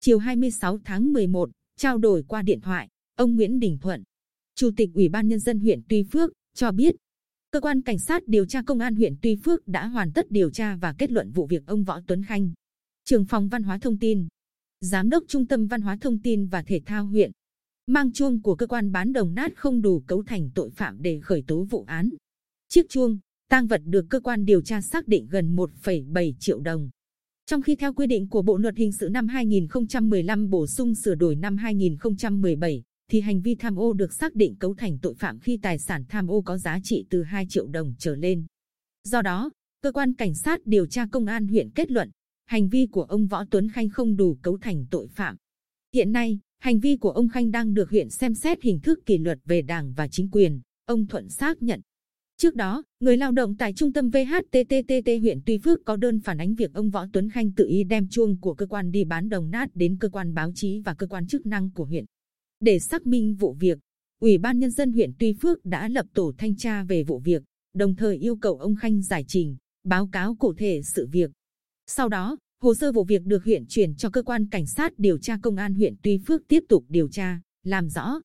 Chiều 26 tháng 11, trao đổi qua điện thoại, ông Nguyễn Đình Thuận, Chủ tịch Ủy ban Nhân dân huyện Tuy Phước, cho biết, cơ quan cảnh sát điều tra công an huyện Tuy Phước đã hoàn tất điều tra và kết luận vụ việc ông Võ Tuấn Khanh, trưởng phòng văn hóa thông tin, giám đốc trung tâm văn hóa thông tin và thể thao huyện, mang chuông của cơ quan bán đồng nát không đủ cấu thành tội phạm để khởi tố vụ án. Chiếc chuông, tang vật được cơ quan điều tra xác định gần 1,7 triệu đồng. Trong khi theo quy định của Bộ luật hình sự năm 2015 bổ sung sửa đổi năm 2017, thì hành vi tham ô được xác định cấu thành tội phạm khi tài sản tham ô có giá trị từ 2 triệu đồng trở lên. Do đó, cơ quan cảnh sát điều tra công an huyện kết luận, hành vi của ông Võ Tuấn Khanh không đủ cấu thành tội phạm. Hiện nay, hành vi của ông Khanh đang được huyện xem xét hình thức kỷ luật về đảng và chính quyền, ông Thuận xác nhận. Trước đó, người lao động tại trung tâm VHTTTT huyện Tuy Phước có đơn phản ánh việc ông Võ Tuấn Khanh tự ý đem chuông của cơ quan đi bán đồng nát đến cơ quan báo chí và cơ quan chức năng của huyện. Để xác minh vụ việc, Ủy ban Nhân dân huyện Tuy Phước đã lập tổ thanh tra về vụ việc, đồng thời yêu cầu ông Khanh giải trình, báo cáo cụ thể sự việc. Sau đó, hồ sơ vụ việc được huyện chuyển cho cơ quan cảnh sát điều tra công an huyện Tuy Phước tiếp tục điều tra, làm rõ.